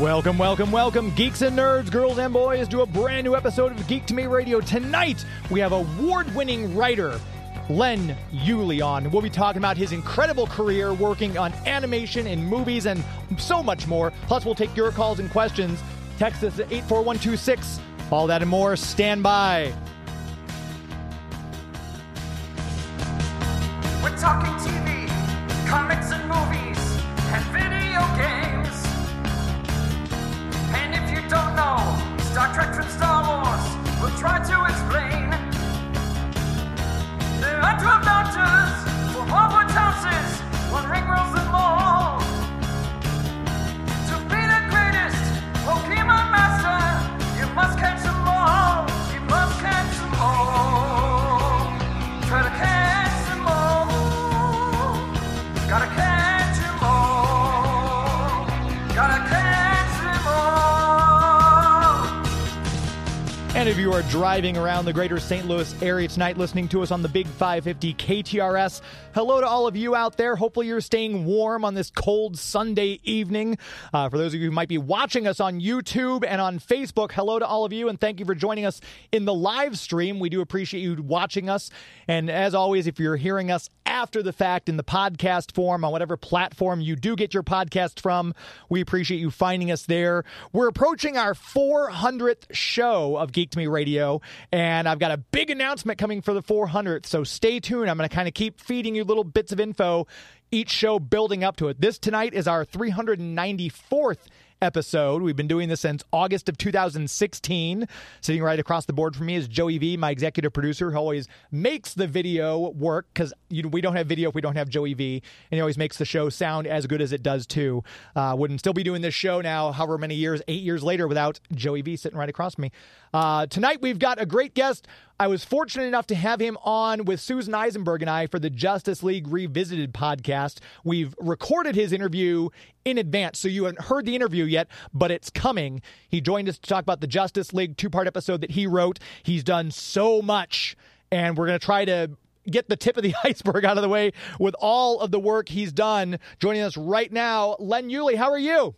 Welcome, welcome, welcome, geeks and nerds, girls and boys, to a brand new episode of Geek to Me Radio. Tonight, we have award winning writer Len Uhley on. We'll be talking about his incredible career working on animation and movies and so much more. Plus, we'll take your calls and questions. Text us at 84126. All that and more. Stand by. If you are driving around the greater St. Louis area tonight listening to us on the Big 550 KTRS, hello to all of you out there. Hopefully, you're staying warm on this cold Sunday evening. Uh, for those of you who might be watching us on YouTube and on Facebook, hello to all of you, and thank you for joining us in the live stream. We do appreciate you watching us. And as always, if you're hearing us after the fact in the podcast form on whatever platform you do get your podcast from, we appreciate you finding us there. We're approaching our 400th show of Geek Me Radio, and I've got a big announcement coming for the 400th. So stay tuned. I'm going to kind of keep feeding you little bits of info each show building up to it. This tonight is our 394th episode. We've been doing this since August of 2016. Sitting right across the board from me is Joey V, my executive producer, who always makes the video work because you know, we don't have video if we don't have Joey V, and he always makes the show sound as good as it does too. Uh, wouldn't still be doing this show now, however many years, eight years later, without Joey V sitting right across from me. Uh, tonight we've got a great guest. I was fortunate enough to have him on with Susan Eisenberg and I for the Justice League Revisited podcast. We've recorded his interview in advance, so you haven't heard the interview yet, but it's coming. He joined us to talk about the Justice League two part episode that he wrote. He's done so much, and we're going to try to get the tip of the iceberg out of the way with all of the work he's done. Joining us right now, Len Uhley. How are you?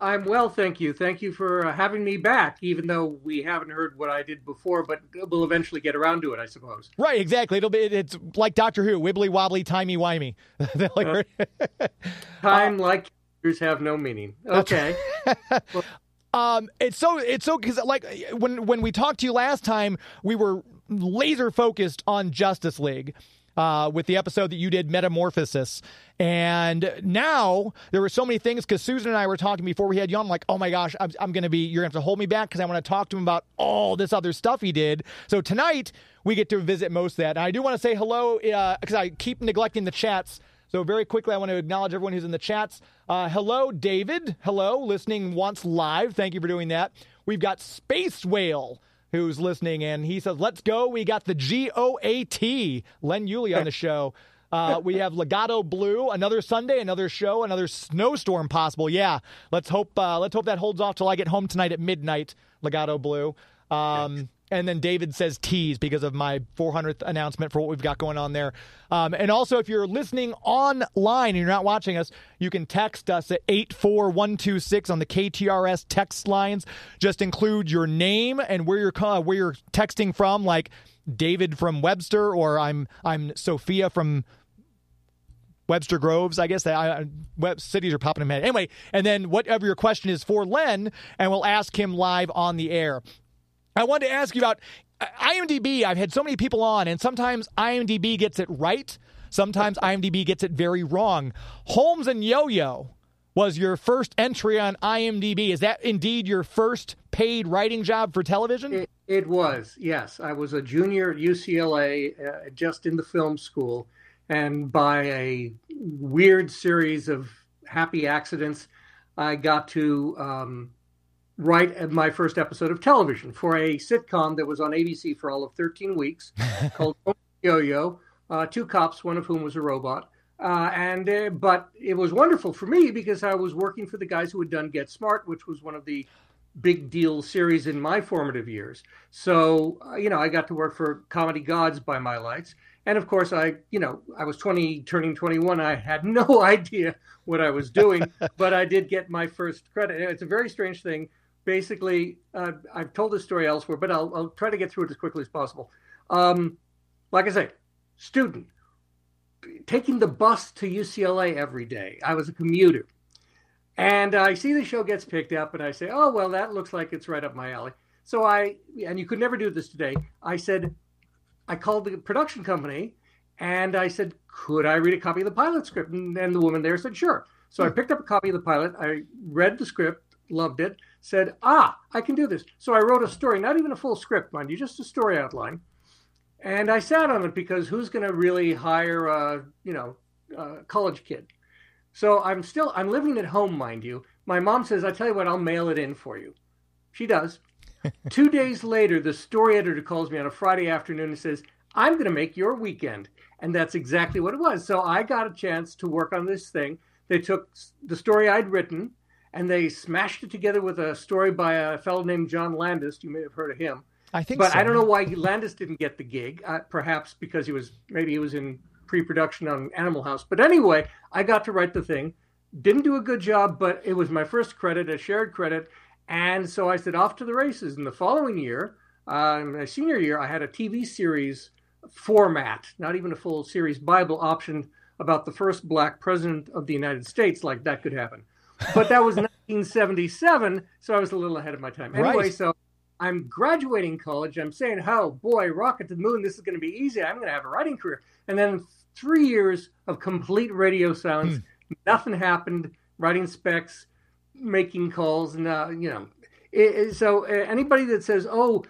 I'm well, thank you. Thank you for uh, having me back, even though we haven't heard what I did before, but we'll eventually get around to it, I suppose. Right, exactly. It'll be it's like Doctor Who, wibbly wobbly, timey wimey. Time like years have no meaning. Okay. Um, it's so it's so because like when when we talked to you last time, we were laser focused on Justice League. Uh, with the episode that you did, Metamorphosis. And now there were so many things because Susan and I were talking before we had you on. I'm like, oh my gosh, I'm, I'm going to be, you're going to have to hold me back because I want to talk to him about all this other stuff he did. So tonight we get to visit most of that. And I do want to say hello because I keep neglecting the chats. So very quickly, I want to acknowledge everyone who's in the chats. Uh, hello, David. Hello, listening once live. Thank you for doing that. We've got Space Whale who's listening, and he says, "Let's go." We got the G O A T Len Uhley on the show. Uh, we have Legato Blue, another Sunday, another show, another snowstorm possible. Yeah, let's hope uh, let's hope that holds off till I get home tonight at midnight. Legato Blue. Um, and then David says tease because of my 400th announcement for what we've got going on there. Um, and also, if you're listening online and you're not watching us, you can text us at 84126 on the KTRS text lines. Just include your name and where you're where you're texting from, like David from Webster, or I'm I'm Sophia from Webster Groves, I guess. I, I, web, cities are popping in my head. Anyway, and then whatever your question is for Len, and we'll ask him live on the air. I wanted to ask you about uh, IMDb. I've had so many people on, and sometimes IMDb gets it right. Sometimes IMDb gets it very wrong. Holmes and Yo Yo was your first entry on IMDb. Is that indeed your first paid writing job for television? It, it was, yes. I was a junior at UCLA, uh, just in the film school. And by a weird series of happy accidents, I got to um, write my first episode of television for a sitcom that was on ABC for all of 13 weeks called Yo Yo. Uh, two cops, one of whom was a robot. Uh, and uh, but it was wonderful for me because I was working for the guys who had done Get Smart, which was one of the big deal series in my formative years. So uh, you know, I got to work for Comedy Gods by my lights, and of course, I you know I was 20, turning 21. I had no idea what I was doing, but I did get my first credit. It's a very strange thing. Basically, uh, I've told this story elsewhere, but I'll, I'll try to get through it as quickly as possible. Um, like I say, student taking the bus to UCLA every day. I was a commuter. And I see the show gets picked up, and I say, oh, well, that looks like it's right up my alley. So I, and you could never do this today, I said, I called the production company and I said, could I read a copy of the pilot script? And, and the woman there said, sure. So I picked up a copy of the pilot. I read the script, loved it, said, ah, I can do this. So I wrote a story, not even a full script, mind you, just a story outline. And I sat on it because who's going to really hire a, you know, a college kid? So I'm still I'm living at home, mind you. My mom says, "I tell you what, I'll mail it in for you." She does. Two days later, the story editor calls me on a Friday afternoon and says, "I'm going to make your weekend," and that's exactly what it was. So I got a chance to work on this thing. They took the story I'd written and they smashed it together with a story by a fellow named John Landis. You may have heard of him. I think But so. I don't know why Landis didn't get the gig. Uh, perhaps because he was maybe he was in pre-production on Animal House. But anyway, I got to write the thing. Didn't do a good job, but it was my first credit, a shared credit, and so I said off to the races. And the following year, uh, my senior year, I had a TV series format, not even a full series Bible option about the first black president of the United States. Like that could happen, but that was 1977, so I was a little ahead of my time. Anyway, Right. so I'm graduating college. I'm saying, oh boy, rocket to the moon. This is going to be easy. I'm going to have a writing career. And then three years of complete radio silence. Nothing happened. Writing specs, making calls, and uh, you know. It, it- so uh, anybody that says, oh,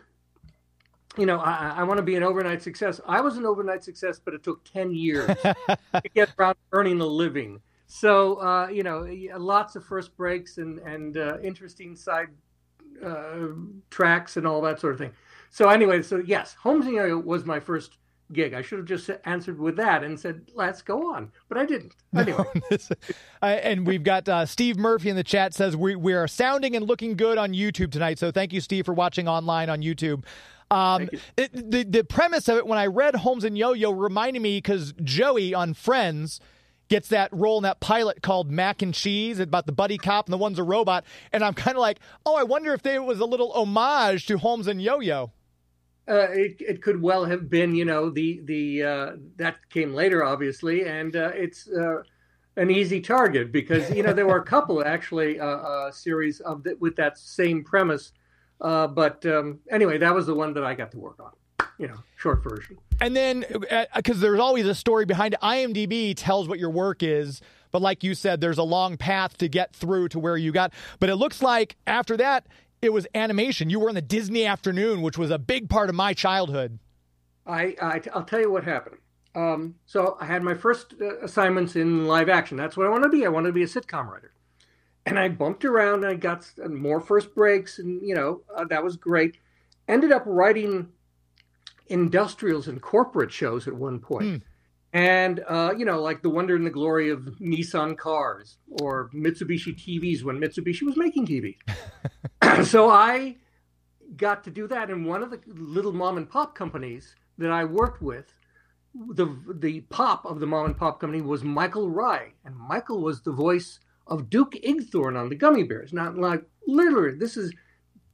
you know, I, I want to be an overnight success. I was an overnight success, but it took 10 years to get around earning a living. So, uh, you know, lots of first breaks and, and uh, interesting side uh, tracks and all that sort of thing. So anyway, so yes, Holmes and Yo was my first gig. I should have just answered with that and said, let's go on, but I didn't. Anyway, uh, and we've got uh, Steve Murphy in the chat says we we are sounding and looking good on YouTube tonight. So thank you, Steve, for watching online on YouTube. Um, it, the the premise of it when I read Holmes and Yo-Yo reminded me because Joey on Friends gets that role in that pilot called Mac and Cheese about the buddy cop and the one's a robot, and I'm kind of like, oh, I wonder if they was a little homage to Holmes and Yo-Yo. uh, it, it could well have been, you know, the the uh, that came later, obviously, and uh, it's uh, an easy target because you know there were a couple actually uh, uh, series of the, with that same premise, but um, anyway, that was the one that I got to work on, you know, short version. And then, because there's always a story behind it, IMDb tells what your work is. But like you said, there's a long path to get through to where you got. But it looks like after that, it was animation. You were in the Disney Afternoon, which was a big part of my childhood. I, I I'll tell you what happened. Um, so I had my first uh, assignments in live action. That's what I wanted to be. I wanted to be a sitcom writer, and I bumped around. and I got more first breaks, and you know uh, that was great. Ended up writing industrials and corporate shows at one point. And uh, you know, like the wonder and the glory of Nissan cars or Mitsubishi TVs when Mitsubishi was making TVs. so I got to do that in one of the little mom and pop companies that I worked with. The the pop of the mom and pop company was Michael Rye, and Michael was the voice of Duke Igthorn on the Gummy Bears. Not like literally, this is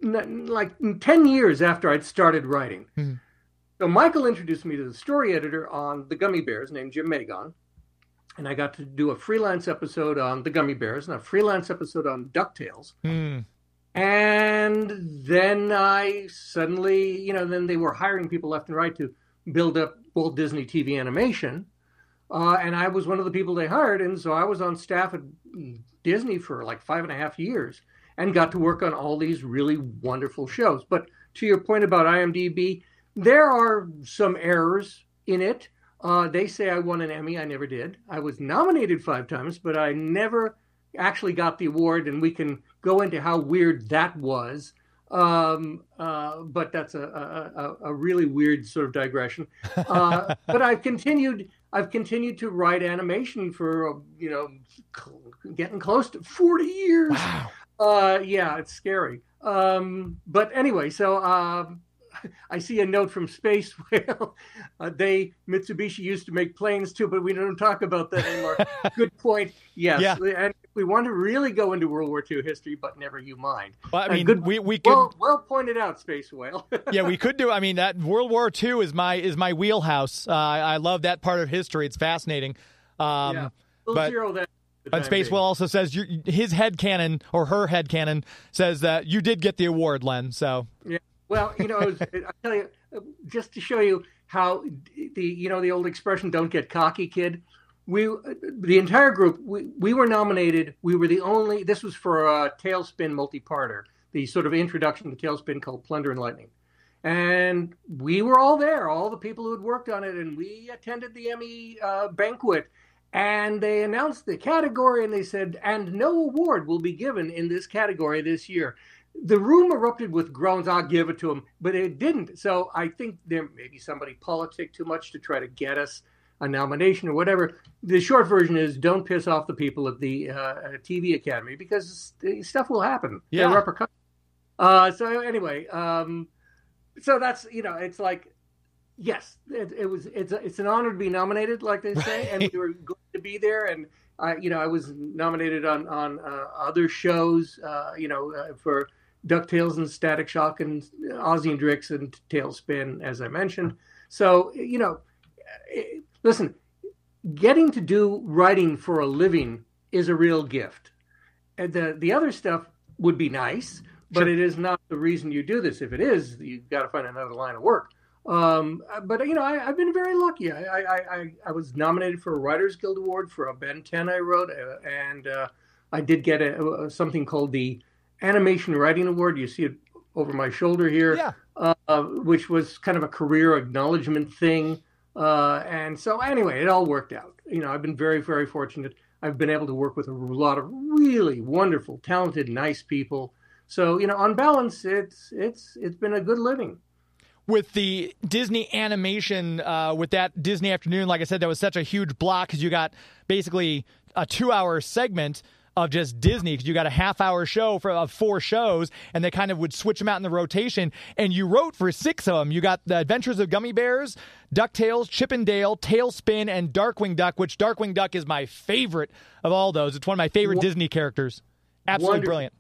like ten years after I'd started writing. So Michael introduced me to the story editor on the Gummy Bears named Jymn Magon, and I got to do a freelance episode on the Gummy Bears and a freelance episode on Ducktales. Hmm. And then I suddenly, you know, then they were hiring people left and right to build up Walt Disney TV animation. Uh, and I was one of the people they hired. And so I was on staff at Disney for like five and a half years and got to work on all these really wonderful shows. But to your point about IMDb, there are some errors in it. Uh, they say I won an Emmy. I never did. I was nominated five times, but I never actually got the award. And we can go into how weird that was. Um, uh, but that's a, a, a, really weird sort of digression. Uh, but I've continued. I've continued to write animation for you know cl- getting close to 40 years. Wow. Uh, yeah, it's scary. Um, but anyway, so um, I see a note from Space Whale. Uh, they Mitsubishi used to make planes too, but we don't talk about that anymore. Good point. Yes, Yeah. and we want to really go into World War II history, but never you mind. Well, I Uh, mean, good- we we could Well, well pointed out, Space Whale. yeah, we could do. I mean, that World War II is my is my wheelhouse. Uh, I, love that part of history. It's fascinating. Um, yeah, we'll but- zero that. But Space. Will also says his head canon or her head canon says that you did get the award, Len. So Yeah. Well, you know, I tell you, just to show you how the you know the old expression "don't get cocky, kid." We the entire group we, we were nominated. We were the only. This was for a TaleSpin multi-parter, the sort of introduction to TaleSpin called Plunder and Lightning, and we were all there, all the people who had worked on it, and we attended the Emmy uh, banquet. And they announced the category, and they said, "And no award will be given in this category this year." The room erupted with groans. I'll give it to him, but it didn't. So I think there maybe somebody politic too much to try to get us a nomination or whatever. The short version is don't piss off the people at the uh, TV Academy because stuff will happen. Yeah. repercussions. Uh, so anyway, um, so that's you know it's like yes, it, it was it's a, it's an honor to be nominated, like they say, and we were going to be there and. I, you know, I was nominated on on uh, other shows, uh, you know, uh, for Ducktales and Static Shock and Ozzy and Drix and TaleSpin, as I mentioned. So, you know, eh, listen, getting to do writing for a living is a real gift. And the the other stuff would be nice, but Sure. it is not the reason you do this. If it is, you've got to find another line of work. Um, but you know, I, I've been very lucky. I, I, I, I was nominated for a Writers Guild Award for a Ben 10 I wrote, uh, and uh, I did get a, a, something called the Animation Writing Award. You see it over my shoulder here, yeah, uh, which was kind of a career acknowledgement thing. Uh, and so, anyway, it all worked out. You know, I've been very, very fortunate. I've been able to work with a lot of really wonderful, talented, nice people. So, you know, on balance, it's it's it's been a good living. with the Disney animation, uh, with that Disney afternoon, like I said, that was such a huge block because you got basically a two-hour segment of just Disney because you got a half-hour show for of four shows, and they kind of would switch them out in the rotation. And you wrote for six of them. You got the Adventures of Gummy Bears, Ducktales, Chip and Dale, TaleSpin, and Darkwing Duck. Which Darkwing Duck is my favorite of all those. It's one of my favorite Wo- Disney characters. Absolutely Wonderful. brilliant.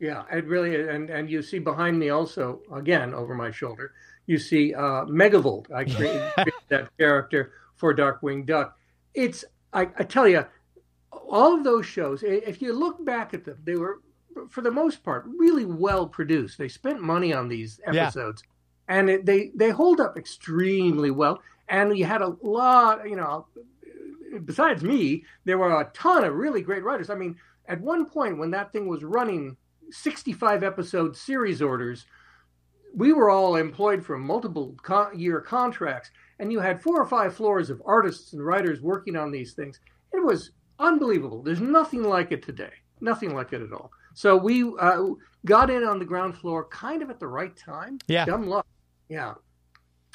Yeah, it really and and you see behind me also again over my shoulder, you see uh, Megavolt. I created, created that character for Darkwing Duck. It's I, I tell you, all of those shows. If you look back at them, they were for the most part really well produced. They spent money on these Yeah. episodes, and it, they they hold up extremely well. And you had a lot, you know. Besides me, there were a ton of really great writers. I mean, at one point when that thing was running 65 episode series orders, we were all employed for multiple co- year contracts, and you had four or five floors of artists and writers working on these things. It was unbelievable. There's nothing like it today. Nothing like it at all. So we uh, got in on the ground floor kind of at the right time. Yeah. Dumb luck. Yeah.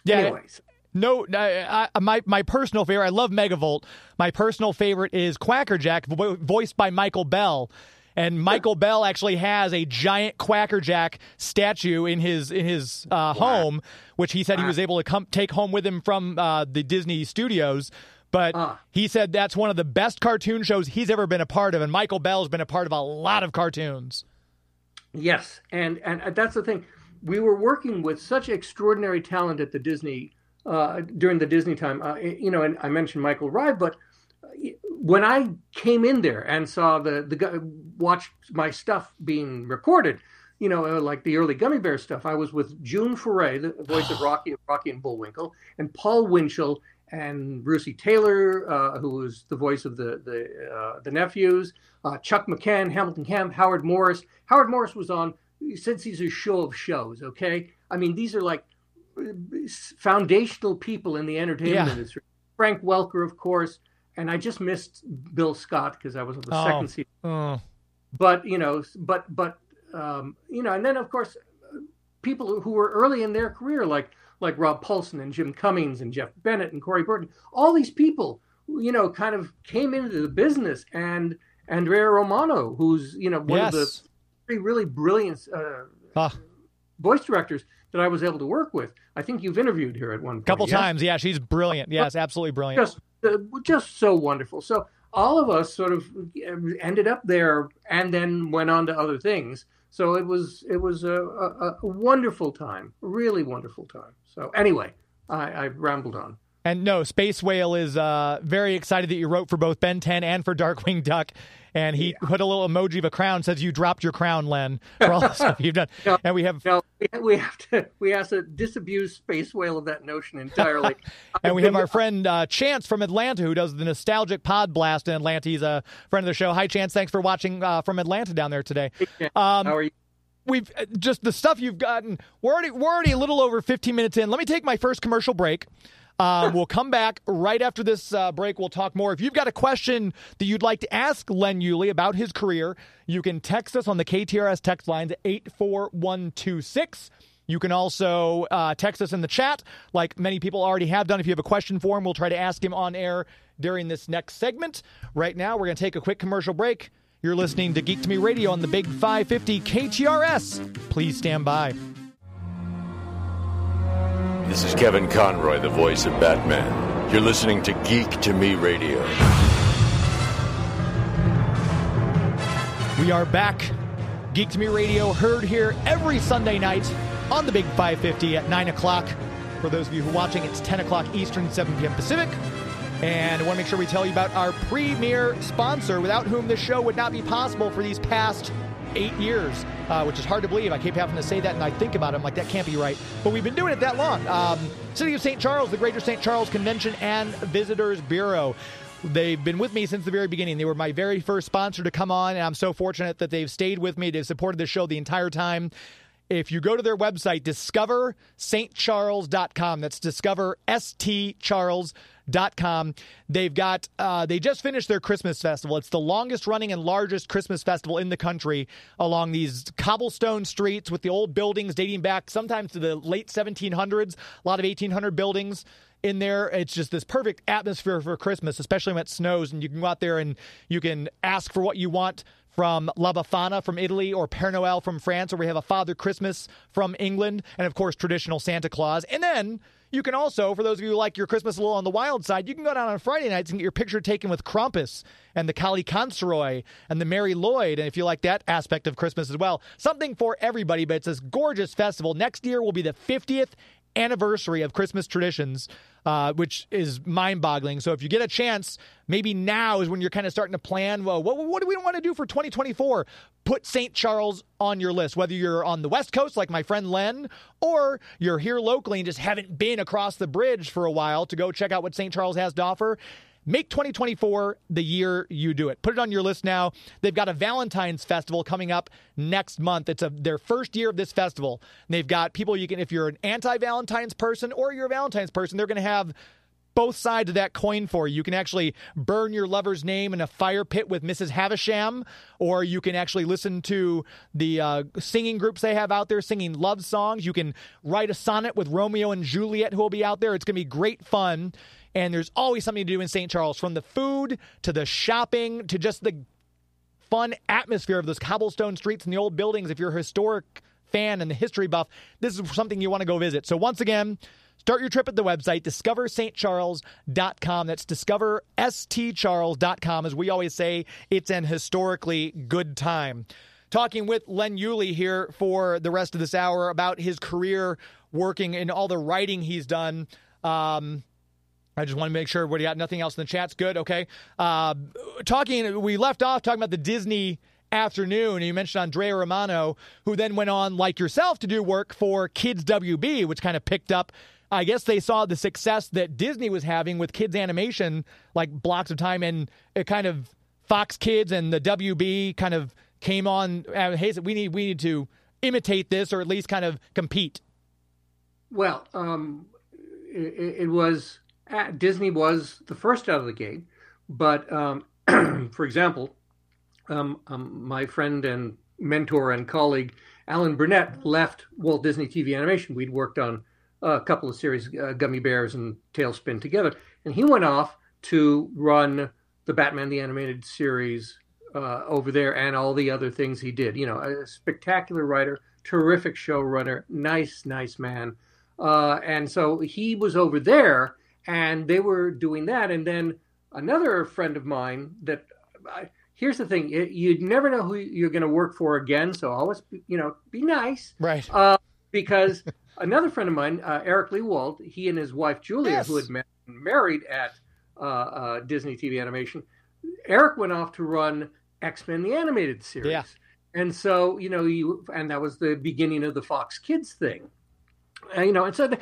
Yeah, Anyways. No, I, I, my my personal favorite. I love Megavolt. My personal favorite is Quackerjack, vo- voiced by Michael Bell. And Michael Bell actually has a giant Quackerjack statue in his in his uh, home, which he said he was able to come take home with him from uh, the Disney studios. But Ah. he said that's one of the best cartoon shows he's ever been a part of, and Michael Bell's been a part of a lot of cartoons. Yes, and and that's the thing. We were working with such extraordinary talent at the Disney uh, during the Disney time. Uh, you know, and I mentioned Michael Rye, but when I came in there and saw the the guy watched my stuff being recorded, you know, uh, like the early Gummy Bear stuff, I was with June Foray, the voice of Rocky, Rocky and Bullwinkle, and Paul Winchell and Russi Taylor, uh, who was the voice of the the uh, the nephews, uh, Chuck McCann, Hamilton Camp, Howard Morris. Howard Morris was on since he's a show of shows. Okay, I mean these are like uh, foundational people in the entertainment Yeah. industry. Frank Welker, of course, and I just missed Bill Scott because I was on the Oh. second season Oh, but you know but but um, you know and then of course people who were early in their career like like Rob Paulsen and Jim Cummings and Jeff Bennett and Corey Burton. All these people, you know, kind of came into the business, and Andrea Romano, who's you know one yes. of the three really brilliant uh, Ah. voice directors that I was able to work with. I think you've interviewed her at one point. couple yes? times. Yeah, she's brilliant. Yes, absolutely brilliant. just uh, just so wonderful. So all of us sort of ended up there, and then went on to other things. So it was it was a, a, a wonderful time, really wonderful time. So anyway, I, I rambled on. And no, Space Whale is uh, very excited that you wrote for both Ben 10 and for Darkwing Duck. And he put a little emoji of a crown, says you dropped your crown, Len, for all the stuff you've done. No. And we have we- we have to we have to disabuse Space Whale of that notion entirely. and we have our friend uh, Chance from Atlanta who does the nostalgic pod blast in Atlanta. He's a friend of the show. Hi, Chance. Thanks for watching uh, from Atlanta down there today. Um, How are you? we've uh, just the stuff you've gotten. We're already we're already a little over 15 minutes in. Let me take my first commercial break. Um, we'll come back right after this uh, break. We'll talk more. If you've got a question that you'd like to ask Len Uhley about his career, you can text us on the KTRS text lines 84126. You can also uh, text us in the chat, like many people already have done. If you have a question for him, we'll try to ask him on air during this next segment. Right now, we're going to take a quick commercial break. You're listening to Geek to Me Radio on the Big 550 KTRS. Please stand by. This is Kevin Conroy, the voice of Batman. You're listening to Geek to Me Radio. We are back. Geek to Me Radio heard here every Sunday night on the Big 550 at 9 o'clock. For those of you who are watching, it's 10 o'clock Eastern, 7 p.m. Pacific. And I want to make sure we tell you about our premier sponsor, without whom this show would not be possible for these past eight years, uh, which is hard to believe. I keep having to say that, and I think about it. I'm like, that can't be right. But we've been doing it that long. Um, City of St. Charles, the Greater St. Charles Convention and Visitors Bureau. They've been with me since the very beginning. They were my very first sponsor to come on, and I'm so fortunate that they've stayed with me. They've supported the show the entire time. If you go to their website, discoverstcharles.com, that's discoverstcharles.com. They've got, uh, they just finished their Christmas festival. It's the longest running and largest Christmas festival in the country along these cobblestone streets with the old buildings dating back sometimes to the late 1700s, a lot of 1800 buildings in there. It's just this perfect atmosphere for Christmas, especially when it snows and you can go out there and you can ask for what you want from La Befana from Italy or Père Noël from France, or we have a Father Christmas from England, and of course, traditional Santa Claus. And then you can also, for those of you who like your Christmas a little on the wild side, you can go down on Friday nights and get your picture taken with Krampus and the Kallikantzaroi and the Mari Lwyd. And if you like that aspect of Christmas as well, something for everybody, but it's this gorgeous festival. Next year will be the 50th anniversary of Christmas traditions, uh, which is mind boggling. So if you get a chance, maybe now is when you're kind of starting to plan, well, what, what do we want to do for 2024? Put St. Charles on your list, whether you're on the West Coast, like my friend Len, or you're here locally and just haven't been across the bridge for a while to go check out what St. Charles has to offer. Make 2024 the year you do it. Put it on your list now. They've got a Valentine's festival coming up next month. It's a, their first year of this festival. And they've got people you can, if you're an anti Valentine's person or you're a Valentine's person, they're going to have both sides of that coin for you. You can actually burn your lover's name in a fire pit with Mrs. Havisham, or you can actually listen to the uh, singing groups they have out there singing love songs. You can write a sonnet with Romeo and Juliet, who will be out there. It's going to be great fun. And there's always something to do in St. Charles, from the food to the shopping to just the fun atmosphere of those cobblestone streets and the old buildings. If you're a historic fan and the history buff, this is something you want to go visit. So once again, start your trip at the website discoverstcharles.com. That's discoverstcharles.com. As we always say, it's an historically good time. Talking with Len Uhley here for the rest of this hour about his career working and all the writing he's done. Um, I just want to make sure we got nothing else in the chat's good. Okay. Uh, talking, we left off talking about the Disney afternoon. You mentioned Andrea Romano, who then went on, like yourself, to do work for Kids WB, which kind of picked up. I guess they saw the success that Disney was having with kids animation, like blocks of time, and it kind of Fox Kids and the WB kind of came on. Uh, hey, we need we need to imitate this, or at least kind of compete. Well, um, it, it was Disney was the first out of the gate, but um, for example, um, um, my friend and mentor and colleague Alan Burnett left Walt Disney TV Animation. We'd worked on a couple of series, uh, Gummy Bears and TaleSpin together, and he went off to run the Batman the Animated Series uh, over there and all the other things he did. You know, a spectacular writer, terrific showrunner, nice, nice man. Uh, and so he was over there, and they were doing that. And then another friend of mine that I, here's the thing: it, you'd never know who you're going to work for again. So always, you know, be nice, Right. uh, because another friend of mine, uh, Eric Lewald, he and his wife Julia, Yes. who had met, married at uh, uh, Disney TV Animation, Eric went off to run X Men the Animated Series. Yeah. And so, you know, you and that was the beginning of the Fox Kids thing. Uh, you know, and so the,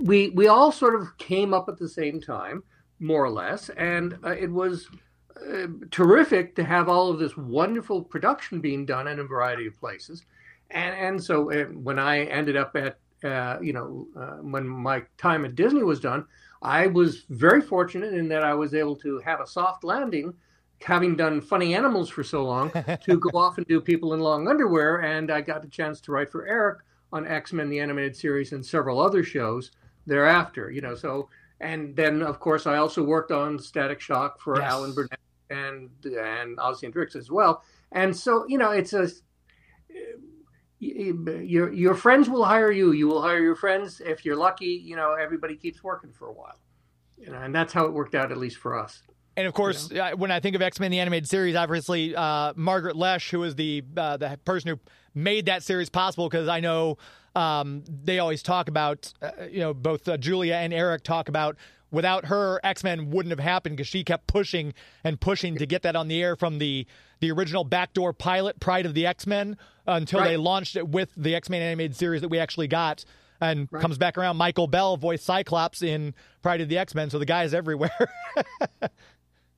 we we all sort of came up at the same time, more or less, and uh, it was uh, terrific to have all of this wonderful production being done in a variety of places. And and so uh, when I ended up at uh, you know uh, when my time at Disney was done, I was very fortunate in that I was able to have a soft landing, having done funny animals for so long, to go off and do people in long underwear, and I got the chance to write for Eric on X Men the animated series and several other shows thereafter. You know, so and then of course I also worked on Static Shock for Yes. Alan Burnett and and Ozzy and Drix as well. And so you know, it's a your your friends will hire you. You will hire your friends. If you're lucky, you know everybody keeps working for a while. You know, and that's how it worked out, at least for us. And of course, uh, when I think of X Men the animated series, obviously uh, Margaret Loesch, who was the uh, the person who made that series possible, because I know um, they always talk about, uh, you know, both uh, Julia and Eric talk about without her, X Men wouldn't have happened because she kept pushing and pushing to get that on the air from the the original backdoor pilot, Pride of the X Men, until they launched it with the X Men animated series that we actually got. And comes back around. Michael Bell voiced Cyclops in Pride of the X Men, so the guy's everywhere.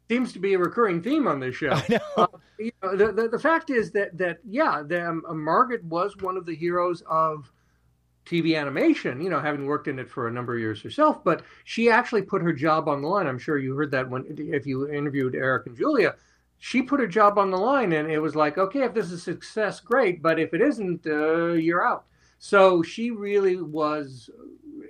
seems to be a recurring theme on this show. Uh, you know, the, the the fact is that that yeah, the, um, Margaret was one of the heroes of TV animation. You know, having worked in it for a number of years herself, but she actually put her job on the line. I'm sure you heard that when if you interviewed Eric and Julia. She put her job on the line, and it was like, okay, if this is success, great, but if it isn't, uh, you're out. So she really was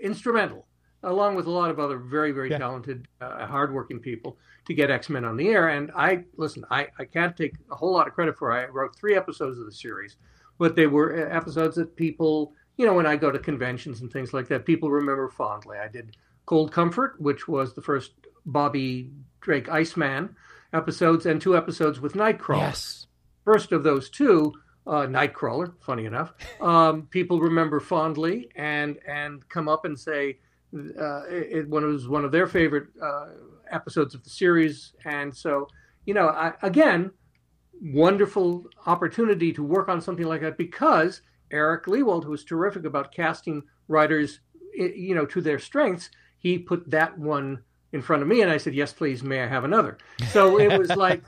instrumental, along with a lot of other very, very Yeah. talented, uh, hardworking people, to get X Men on the air. And I listen, I, I can't take a whole lot of credit for. it. I wrote three episodes of the series, but they were uh, episodes that people, you know, when I go to conventions and things like that, people remember fondly. I did Cold Comfort, which was the first Bobby Drake Iceman episodes, and two episodes with Nightcrawler yes. first of those two, uh, Nightcrawler, funny enough, um, people remember fondly and and come up and say uh, it, it was one of their favorite uh, episodes of the series. And so, you know, I, again, wonderful opportunity to work on something like that because Eric Lewald, who was terrific about casting writers, you know, to their strengths, he put that one in front of me, and I said, "Yes, please, may I have another?" So it was like,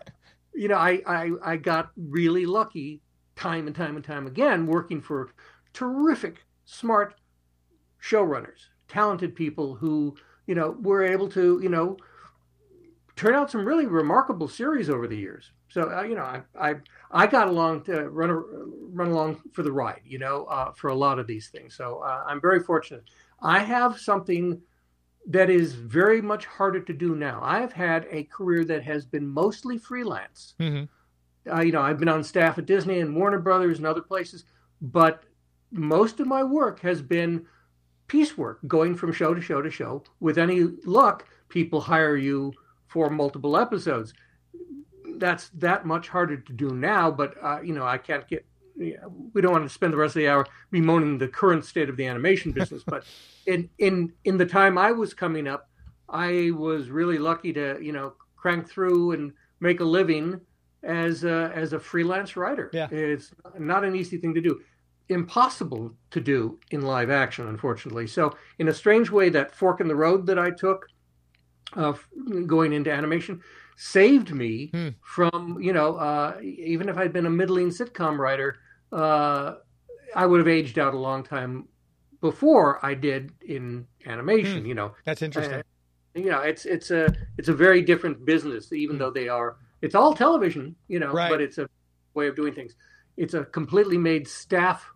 you know, I, I I got really lucky time and time and time again working for terrific, smart showrunners, talented people who you know were able to you know turn out some really remarkable series over the years. So uh, you know, I, I I got along to run run along for the ride, you know, uh, for a lot of these things. So uh, I'm very fortunate. I have something that is very much harder to do now. I've had a career that has been mostly freelance. hmm Uh, you know, I've been on staff at Disney and Warner Brothers and other places, but most of my work has been piecework, going from show to show to show. With any luck, people hire you for multiple episodes. That's that much harder to do now, but uh, you know, I can't get. yeah, We don't want to spend the rest of the hour bemoaning the current state of the animation business, but in in in the time I was coming up, I was really lucky to you know crank through and make a living as a, as a freelance writer. Yeah. It's not an easy thing to do. Impossible to do in live action, unfortunately. So, in a strange way, that fork in the road that I took of going into animation saved me Hmm. from, you know, uh, even if I'd been a middling sitcom writer, uh, I would have aged out a long time before I did in animation, Hmm. you know That's interesting. uh, you know it's it's a it's a very different business even though they are it's all television you know Right. but it's a way of doing things it's a completely made staff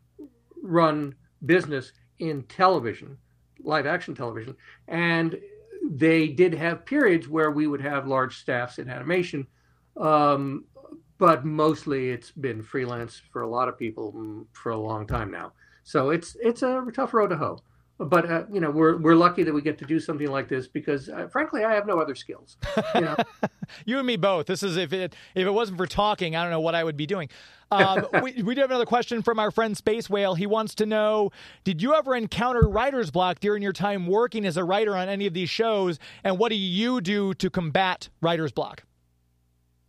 run business in television live action television, and they did have periods where we would have large staffs in animation, um, but mostly it's been freelance for a lot of people for a long time now. So it's it's a tough road to hoe. But uh, you know we're we're lucky that we get to do something like this because uh, frankly I have no other skills. You know? You and me both. This is if it if it wasn't for talking, I don't know what I would be doing. Um, we, we do have another question from our friend Space Whale. He wants to know: Did you ever encounter writer's block during your time working as a writer on any of these shows, and what do you do to combat writer's block?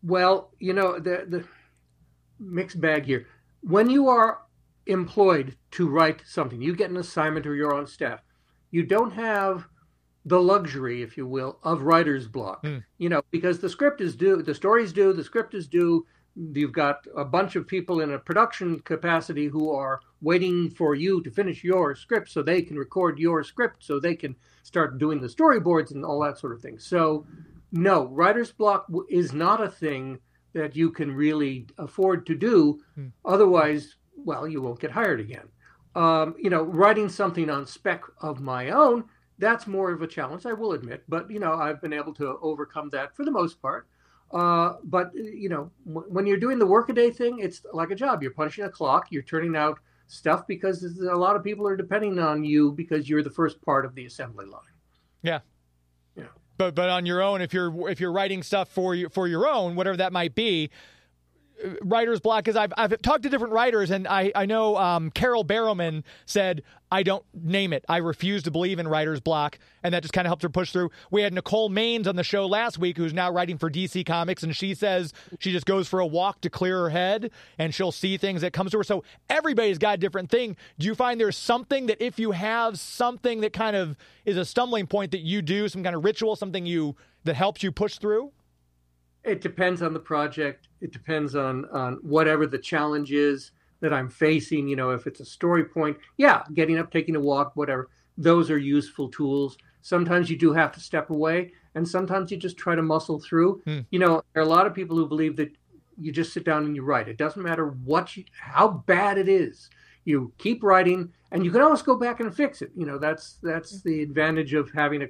Well, you know, the the mixed bag here. When you are employed to write something, you get an assignment or you're on staff, you don't have the luxury, if you will, of writer's block. Hmm. You know, because the script is due, the story's due, the script is due. You've got a bunch of people in a production capacity who are waiting for you to finish your script so they can record your script so they can start doing the storyboards and all that sort of thing. So, no, writer's block is not a thing that you can really afford to do. Hmm. Otherwise, well, you won't get hired again. Um, you know, writing something on spec of my own, that's more of a challenge, I will admit. But, you know, I've been able to overcome that for the most part. Uh, but, you know, w- when you're doing the workaday thing, it's like a job. You're punching a clock, you're turning out stuff because a lot of people are depending on you because you're the first part of the assembly line. Yeah. Yeah. But but on your own, if you're if you're writing stuff for you for your own, whatever that might be, writer's block because I've I've talked to different writers and I I know um, Carole Barrowman said I don't name it. I refuse to believe in writer's block, and that just kind of helped her push through. We had Nicole Maines on the show last week, who's now writing for DC Comics, and she says she just goes for a walk to clear her head, and she'll see things that comes to her. So everybody's got a different thing. Do you find there's something that if you have something that kind of is a stumbling point that you do, some kind of ritual, something you that helps you push through? It depends on the project. It depends on on whatever the challenge is that I'm facing. You know, if it's a story point, yeah, getting up, taking a walk, whatever. Those are useful tools. Sometimes you do have to step away, and sometimes you just try to muscle through. Hmm. You know, there are a lot of people who believe that you just sit down and you write. It doesn't matter what you, how bad it is. You keep writing, and you can always go back and fix it. You know, that's that's hmm. the advantage of having a,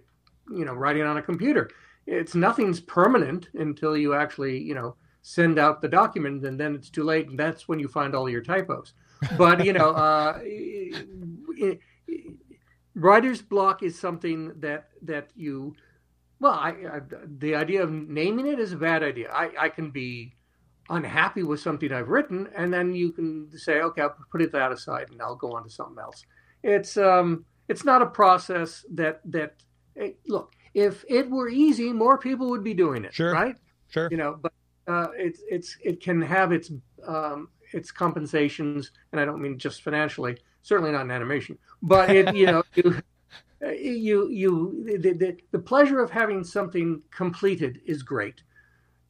you know, writing on a computer. It's nothing's permanent until you actually, you know, send out the document, and then it's too late, and that's when you find all your typos. But you know, uh, it- it- writer's block is something that that you well I, I the idea of naming it is a bad idea i i can be unhappy with something i've written and then you can say okay i'll put it that aside and i'll go on to something else it's um it's not a process that that look if it were easy more people would be doing it Sure. right Sure. you know but uh, it's it's it can have its um, its compensations and i don't mean just financially certainly not in animation but it you know you you you the, the, the pleasure of having something completed is great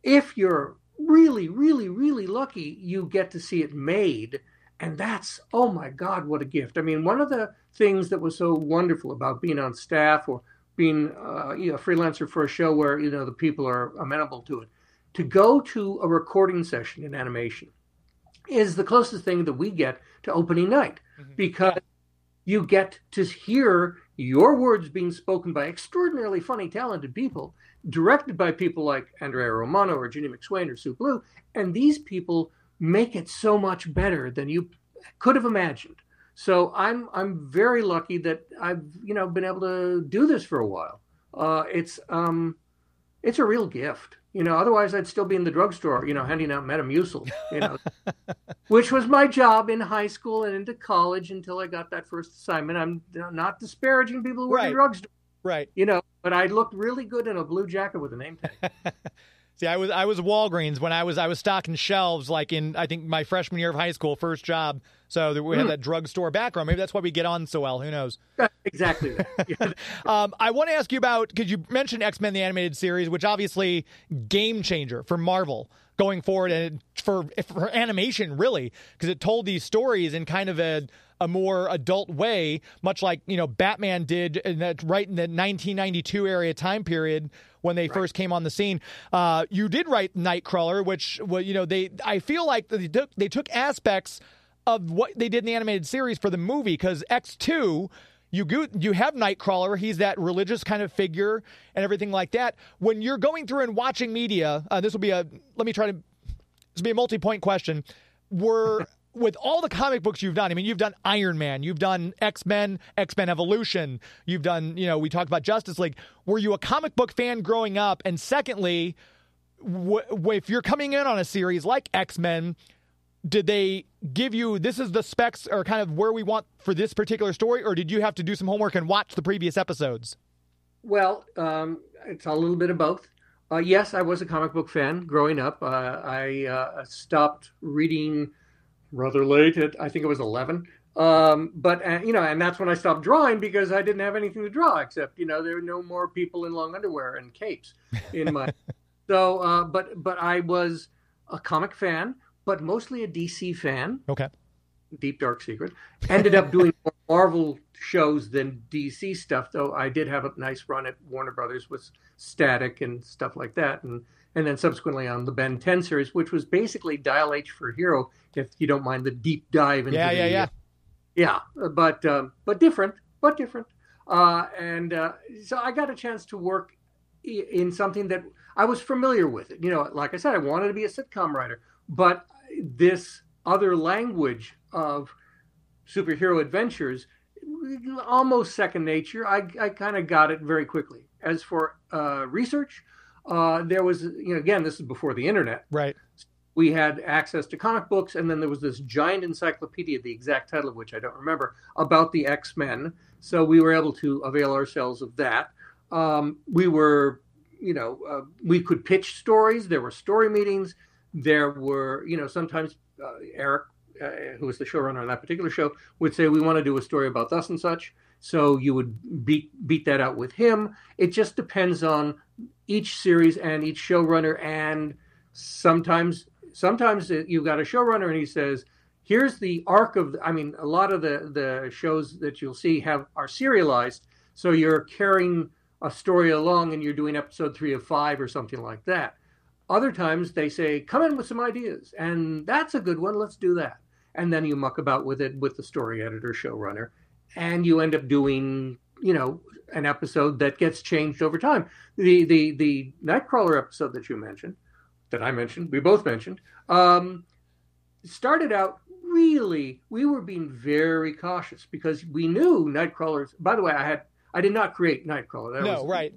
if you're really really really lucky you get to see it made and that's oh my god what a gift i mean one of the things that was so wonderful about being on staff or being uh, you know, a freelancer for a show where you know the people are amenable to it to go to a recording session in animation is the closest thing that we get to opening night because you get to hear your words being spoken by extraordinarily funny, talented people, directed by people like Andrea Romano or Ginny McSwain or Sue Blu, and these people make it so much better than you could have imagined. So I'm I'm very lucky that I've you know been able to do this for a while. Uh, it's um, it's a real gift. You know, otherwise I'd still be in the drugstore, you know, handing out Metamucil, you know, which was my job in high school and into college until I got that first assignment. I'm not disparaging people who work Right. in drugstore, Right. you know, but I looked really good in a blue jacket with a name tag. See, I was I was Walgreens when I was I was stocking shelves like in I think my freshman year of high school, first job. So that we had that drugstore background. Maybe that's why we get on so well. Who knows? exactly. Um, I want to ask you about because you mentioned X Men the animated series, which obviously game changer for Marvel going forward and for for animation really because it told these stories in kind of a a more adult way, much like you know Batman did in that right in the 1992 area time period when they first came on the scene. Uh, you did write Nightcrawler, which well, you know they I feel like they took they took aspects of what they did in the animated series for the movie because X2 you go, you have Nightcrawler. He's that religious kind of figure and everything like that. When you're going through and watching media, uh, this will be a let me try to this will be a multi-point question. Were with all the comic books you've done, I mean, you've done Iron Man, you've done X Men, X Men Evolution, you've done, you know, we talked about Justice League. Were you a comic book fan growing up? And secondly, w- if you're coming in on a series like X Men, did they give you this is the specs or kind of where we want for this particular story, or did you have to do some homework and watch the previous episodes? Well, um, it's a little bit of both. Uh, yes, I was a comic book fan growing up. Uh, I uh, stopped reading rather late at I think it was eleven. Um, but uh, you know, and that's when I stopped drawing because I didn't have anything to draw except you know there were no more people in long underwear and capes in my. so, uh, but but I was a comic fan, but mostly a DC fan. Okay. Deep Dark Secret. Ended up doing more Marvel shows than DC stuff, though I did have a nice run at Warner Brothers with Static and stuff like that, and and then subsequently on the Ben 10 series, which was basically Dial H for Hero, if you don't mind the deep dive into Yeah, the, yeah, yeah. yeah, but um, but different, but different. Uh, and uh, so I got a chance to work in something that I was familiar with. It, you know, like I said, I wanted to be a sitcom writer, but this other language of superhero adventures, almost second nature. I, I kind of got it very quickly. As for uh, research, uh, there was, you know, again, this is before the internet Right. we had access to comic books, and then there was this giant encyclopedia, the exact title of which I don't remember, about the X Men. So we were able to avail ourselves of that. Um, we were, you know, uh, we could pitch stories. There were story meetings. There were, you know, sometimes uh, Eric, uh, who was the showrunner on that particular show, would say, "We want to do a story about thus and such." So you would beat beat that out with him. It just depends on each series and each showrunner. And sometimes sometimes you've got a showrunner and he says here's the arc of i mean a lot of the the shows that you'll see have are serialized. So you're carrying a story along and you're doing episode three of five or something like that. Other times they say come in with some ideas. And that's a good one. Let's do that. And then you muck about with it with the story editor showrunner and you end up doing you know an episode that gets changed over time the the the nightcrawler episode that you mentioned that I mentioned, we both mentioned, um, started out really, we were being very cautious because we knew Nightcrawlers. By the way, I had, I did not create Nightcrawler. That no, was, right.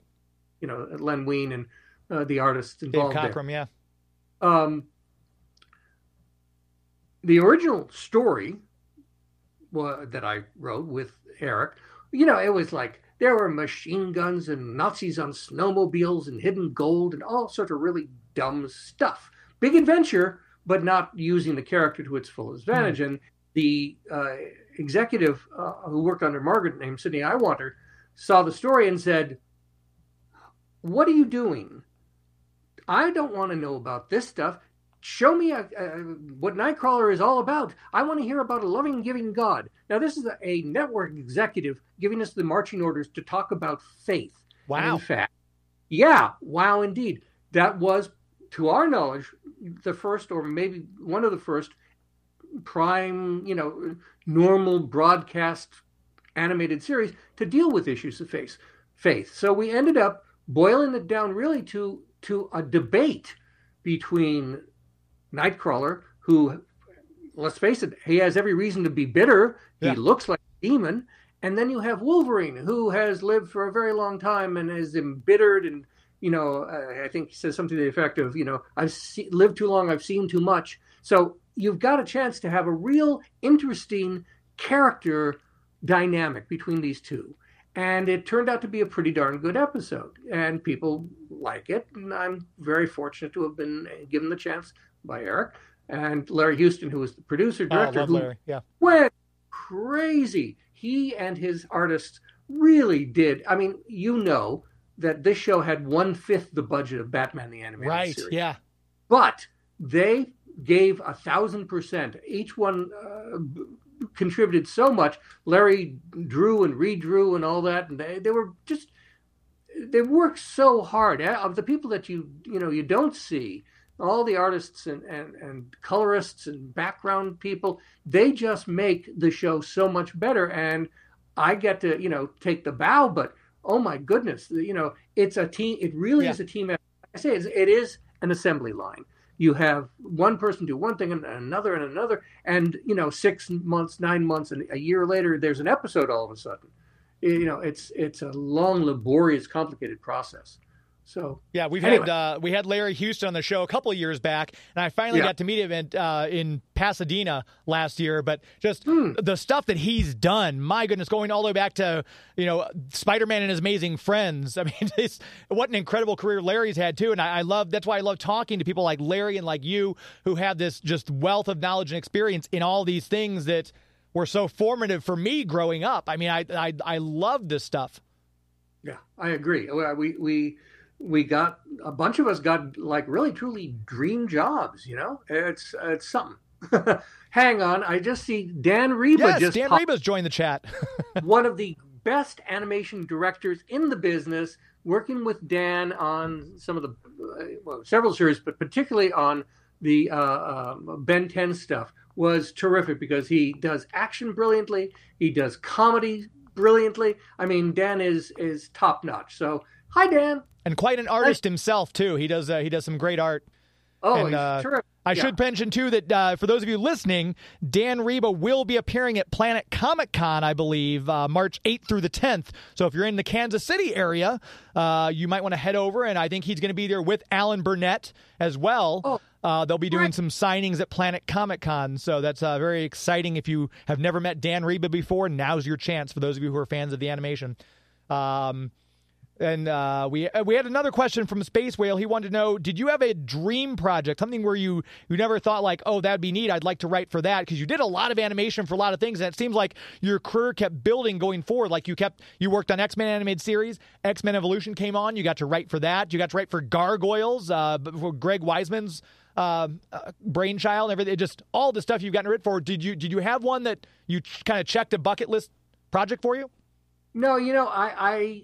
You know, Len Wein and uh, the artists Dave involved there. Cockrum, yeah. Um, the original story that I wrote with Eric, you know, it was like there were machine guns and Nazis on snowmobiles and hidden gold and all sorts of really dumb stuff. Big adventure, but not using the character to its full advantage. And the uh, executive uh, who worked under Margaret, named Sidney Iwanter, saw the story and said, "What are you doing? I don't want to know about this stuff. Show me a, a, what Nightcrawler is all about. I want to hear about a loving, giving God. Now, this is a, a network executive giving us the marching orders to talk about faith. Wow. in fact, yeah, wow, indeed. That was, to our knowledge, the first, or maybe one of the first prime, you know, normal broadcast animated series to deal with issues of faith. Faith. So we ended up boiling it down really to to a debate between Nightcrawler, who, let's face it, he has every reason to be bitter. Yeah. He looks like a demon. And then you have Wolverine, who has lived for a very long time and is embittered. And, you know, uh, I think he says something to the effect of, you know, I've se- lived too long, I've seen too much. So you've got a chance to have a real interesting character dynamic between these two. And it turned out to be a pretty darn good episode. And people like it. And I'm very fortunate to have been given the chance by Eric and Larry Houston, who was the producer, Oh, director, love who Larry. Yeah. went crazy. He and his artists really did. I mean, you know that this show had one fifth the budget of Batman the Animated Right. Series, Yeah. but they gave a thousand percent. Each one uh, b- contributed so much. Larry drew and redrew and all that, and they, they were just they worked so hard. Of the people that you you know you don't see, all the artists and, and, and colorists and background people, they just make the show so much better. And I get to you know take the bow, but oh my goodness, you know it's a team. It really Yeah. is a team. effort. I say it's, it is an assembly line. You have one person do one thing and another and another, and you know six months, nine months, and a year later, there's an episode all of a sudden. You know, it's it's a long, laborious, complicated process. So Yeah, we've Anyway. had uh, we had Larry Houston on the show a couple of years back, and I finally Yeah. got to meet him in, uh, in Pasadena last year. But just Hmm. the stuff that he's done, my goodness, going all the way back to you know Spider-Man and his amazing friends. I mean, it's, what an incredible career Larry's had too, and I, I love that's why I love talking to people like Larry and like you who have this just wealth of knowledge and experience in all these things that were so formative for me growing up. I mean, I I, I love this stuff. Yeah, I agree. We we we got a bunch of us got like really truly dream jobs. You know, it's it's something. Hang on, I just see Dan Riba Yes, just Dan Riba's joined the chat. one of the best animation directors in the business, working with Dan on some of the uh, well, several series, but particularly on the uh, um, Ben 10 stuff was terrific because he does action brilliantly, he does comedy brilliantly. I mean, Dan is is top notch. So, hi Dan. and quite an artist himself too. He does uh, he does some great art. Oh, And, he's uh, terrific. I Yeah. should mention too that uh, for those of you listening, Dan Riba will be appearing at Planet Comic Con, I believe, uh, March 8th through the 10th. So if you're in the Kansas City area, uh, you might want to head over, and I think he's going to be there with Alan Burnett as well. Oh, uh, they'll be doing right. some signings at Planet Comic Con, so that's uh, very exciting. If you have never met Dan Riba before, now's your chance. For those of you who are fans of the animation. Um, and uh, we we had another question from Space Whale. He wanted to know: Did you have a dream project, something where you you never thought like, oh, that'd be neat. I'd like to write for that because you did a lot of animation for a lot of things, and it seems like your career kept building going forward. Like you kept you worked on X Men animated series, X Men Evolution came on. You got to write for that. You got to write for Gargoyles, uh, before Greg Weisman's uh, uh, brainchild. and Everything, just all the stuff you've gotten written for. Did you did you have one that you ch- kind of checked a bucket list project for you? No, you know, I, I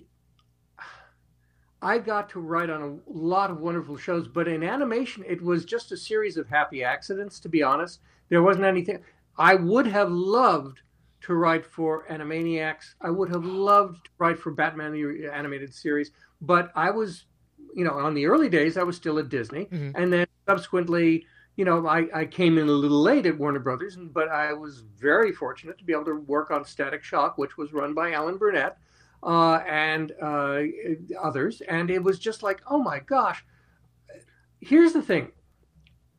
I got to write on a lot of wonderful shows, but in animation, it was just a series of happy accidents. To be honest, there wasn't anything. I would have loved to write for Animaniacs. I would have loved to write for Batman the animated series, but I was, you know, on the early days, I was still at Disney, Mhm. and then subsequently. You know, I, I came in a little late at Warner Brothers, but I was very fortunate to be able to work on Static Shock, which was run by Alan Burnett uh, and uh, others. And it was just like, oh my gosh. Here's the thing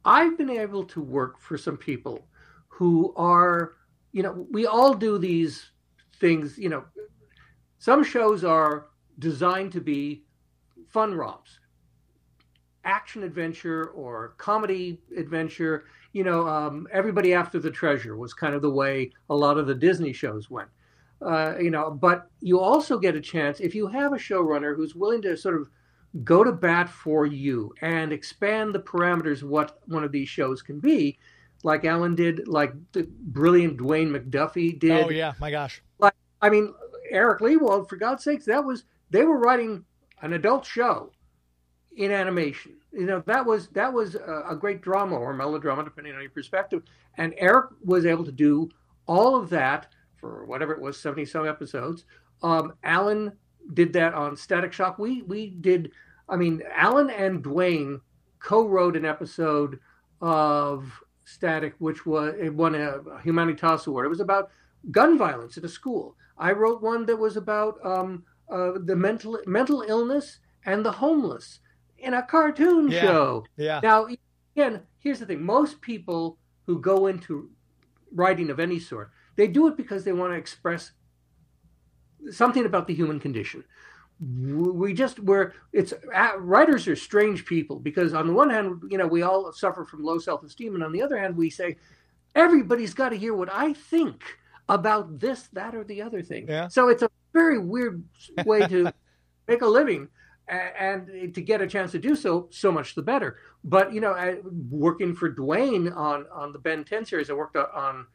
I've been able to work for some people who are, you know, we all do these things, you know, some shows are designed to be fun romps action adventure or comedy adventure. You know, um, everybody after the treasure was kind of the way a lot of the Disney shows went. Uh, you know, but you also get a chance if you have a showrunner who's willing to sort of go to bat for you and expand the parameters of what one of these shows can be, like Alan did, like the brilliant Dwayne McDuffie did. Oh yeah, my gosh. Like I mean, Eric Lewald, for God's sakes, that was they were writing an adult show in animation. You know, that was that was a, a great drama or melodrama, depending on your perspective. And Eric was able to do all of that for whatever it was, seventy some episodes. Um, Alan did that on Static Shock. We we did. I mean, Alan and Dwayne co-wrote an episode of Static, which was it won a Humanitas Award. It was about gun violence at a school. I wrote one that was about um, uh, the mental mental illness and the homeless in a cartoon Yeah. show. Yeah. Now, again, here's the thing: most people who go into writing of any sort, they do it because they want to express something about the human condition. We just we're it's uh, writers are strange people because on the one hand, you know, we all suffer from low self-esteem, and on the other hand, we say everybody's got to hear what I think about this, that, or the other thing. Yeah. So it's a very weird way to make a living and to get a chance to do so so much the better but you know I, working for dwayne on on the ben 10 series i worked on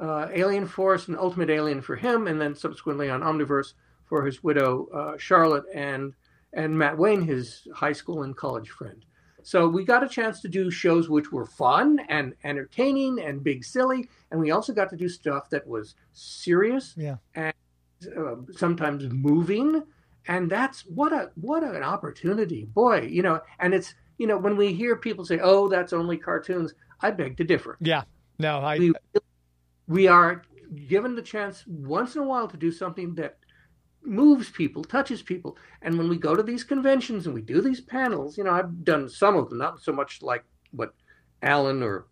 uh, alien force and ultimate alien for him and then subsequently on omniverse for his widow uh, charlotte and and matt wayne his high school and college friend so we got a chance to do shows which were fun and entertaining and big silly and we also got to do stuff that was serious Yeah. and uh, sometimes moving, and that's what a what an opportunity, boy. You know, and it's you know when we hear people say, "Oh, that's only cartoons," I beg to differ. Yeah. No, I. We we are given the chance once in a while to do something that moves people, touches people. And when we go to these conventions and we do these panels, you know, I've done some of them, not so much like what Alan or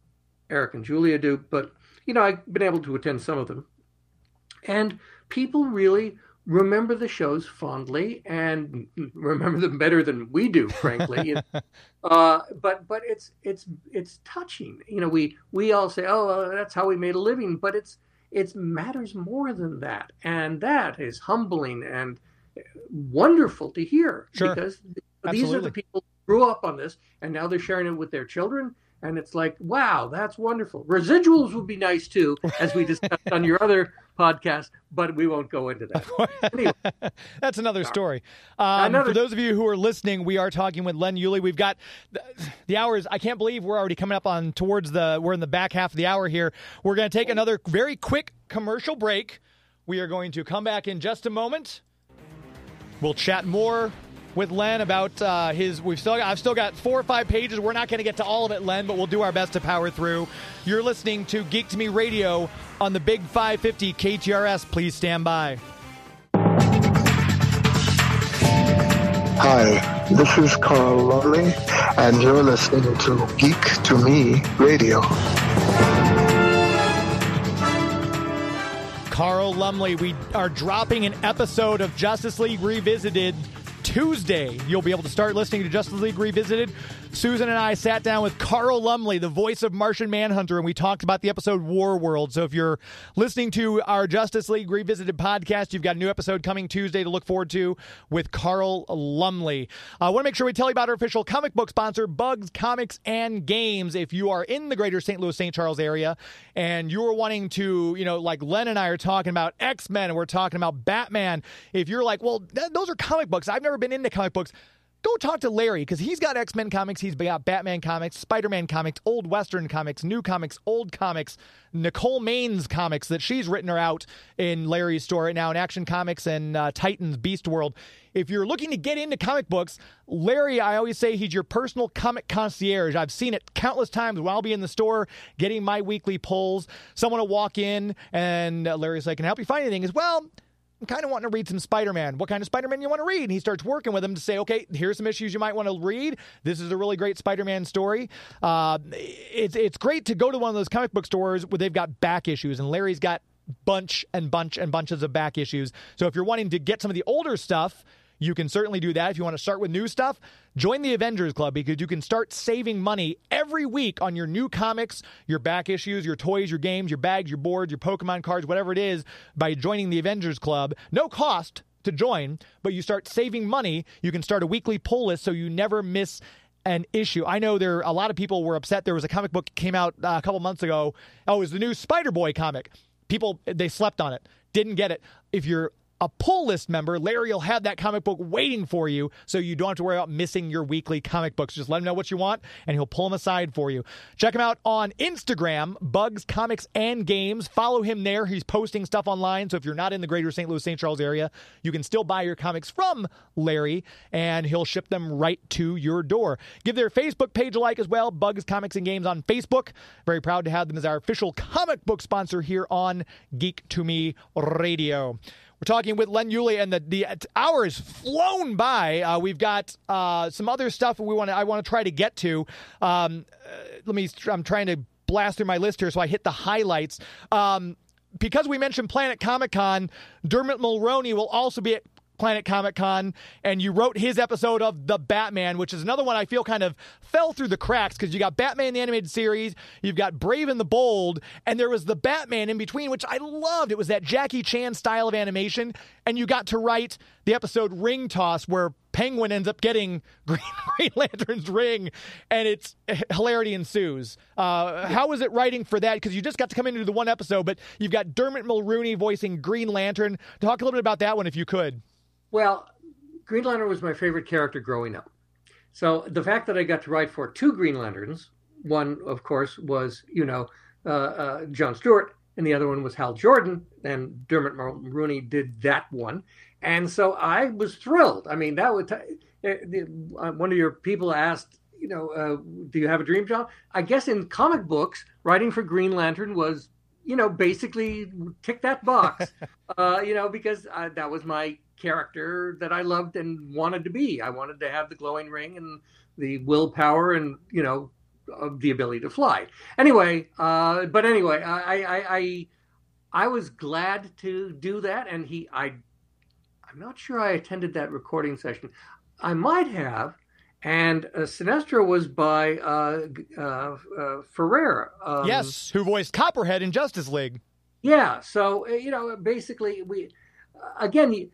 Eric and Julia do, but you know, I've been able to attend some of them. And people really remember the shows fondly and remember them better than we do, frankly. uh, but but it's it's it's touching. You know, we we all say, oh, that's how we made a living, but it's it matters more than that, and that is humbling and wonderful to hear Sure. because these are the people who grew up on this, and now they're sharing it with their children. And it's like, wow, that's wonderful. Residuals would be nice too, as we discussed on your other podcast, but we won't go into that. Anyway, That's another story. Um, Another- For those of you who are listening, we are talking with Len Uhley. We've got the, the hours. I can't believe we're already coming up on towards the. We're in the back half of the hour here. We're going to take another very quick commercial break. We are going to come back in just a moment. We'll chat more with Len about uh, his. We've still. Got, I've still got four or five pages. We're not going to get to all of it, Len, but we'll do our best to power through. You're listening to Geek to Me Radio on the Big 550 KTRS. Please stand by. Hi, this is Carl Lumley, and you're listening to Geek to Me Radio. Carl Lumley, we are dropping an episode of Justice League Revisited Tuesday. You'll be able to start listening to Justice League Revisited. Susan and I sat down with Carl Lumley, the voice of Martian Manhunter, and we talked about the episode War World. So if you're listening to our Justice League Revisited podcast, you've got a new episode coming Tuesday to look forward to with Carl Lumley. I want to make sure we tell you about our official comic book sponsor, Bugs Comics and Games. If you are in the greater St. Louis, St. Charles area, and you're wanting to, you know, like Len and I are talking about X Men and we're talking about Batman, if you're like, well, th- those are comic books, I've never been into comic books. Go talk to Larry because he's got X Men comics, he's got Batman comics, Spider Man comics, old Western comics, new comics, old comics. Nicole Maines' comics that she's written are out in Larry's store right now in Action Comics and uh, Titans Beast World. If you're looking to get into comic books, Larry, I always say he's your personal comic concierge. I've seen it countless times when I'll be in the store getting my weekly pulls. Someone will walk in and uh, Larry's like, Can I help you find anything? As well, I'm kind of wanting to read some Spider Man. What kind of Spider Man you want to read? And he starts working with him to say, okay, here's some issues you might want to read. This is a really great Spider Man story. Uh, it's it's great to go to one of those comic book stores where they've got back issues, and Larry's got bunch and bunch and bunches of back issues. So if you're wanting to get some of the older stuff. You can certainly do that. If you want to start with new stuff, join the Avengers Club because you can start saving money every week on your new comics, your back issues, your toys, your games, your bags, your boards, your Pokemon cards, whatever it is, by joining the Avengers Club. No cost to join, but you start saving money. You can start a weekly pull list so you never miss an issue. I know there a lot of people were upset. There was a comic book came out uh, a couple months ago. Oh, it was the new Spider Boy comic. People they slept on it, didn't get it. If you're a pull list member, Larry will have that comic book waiting for you so you don't have to worry about missing your weekly comic books. Just let him know what you want and he'll pull them aside for you. Check him out on Instagram, Bugs Comics and Games. Follow him there. He's posting stuff online. So if you're not in the greater St. Louis, St. Charles area, you can still buy your comics from Larry and he'll ship them right to your door. Give their Facebook page a like as well, Bugs Comics and Games on Facebook. Very proud to have them as our official comic book sponsor here on Geek to Me Radio. We're talking with Len Uhley, and the, the hour flown by. Uh, we've got uh, some other stuff we want. I want to try to get to. Um, uh, let me. I'm trying to blast through my list here, so I hit the highlights. Um, because we mentioned Planet Comic Con, Dermot Mulroney will also be at Planet Comic Con, and you wrote his episode of The Batman, which is another one I feel kind of fell through the cracks because you got Batman the animated series, you've got Brave and the Bold, and there was the Batman in between, which I loved. It was that Jackie Chan style of animation, and you got to write the episode Ring Toss where Penguin ends up getting Green, Green Lantern's ring, and it's hilarity ensues. Uh, how was it writing for that? Because you just got to come into the one episode, but you've got Dermot Mulroney voicing Green Lantern. Talk a little bit about that one, if you could. Well, Green Lantern was my favorite character growing up. So the fact that I got to write for two Green Lanterns, one, of course, was, you know, uh, uh, John Stewart, and the other one was Hal Jordan, and Dermot Mulroney did that one, and so I was thrilled. I mean, that would t- the- uh, one of your people asked, you know, uh, do you have a dream job? I guess in comic books, writing for Green Lantern was, you know, basically tick that box, uh, you know, because uh, that was my character that I loved and wanted to be. I wanted to have the glowing ring and the willpower and you know uh, the ability to fly. Anyway, uh, but anyway, I, I I I was glad to do that, and he I I'm not sure I attended that recording session. I might have. And uh, Sinestro was by uh, uh, uh, Ferrer. Um, yes, who voiced Copperhead in Justice League. yeah. So uh, you know, basically, we uh, again,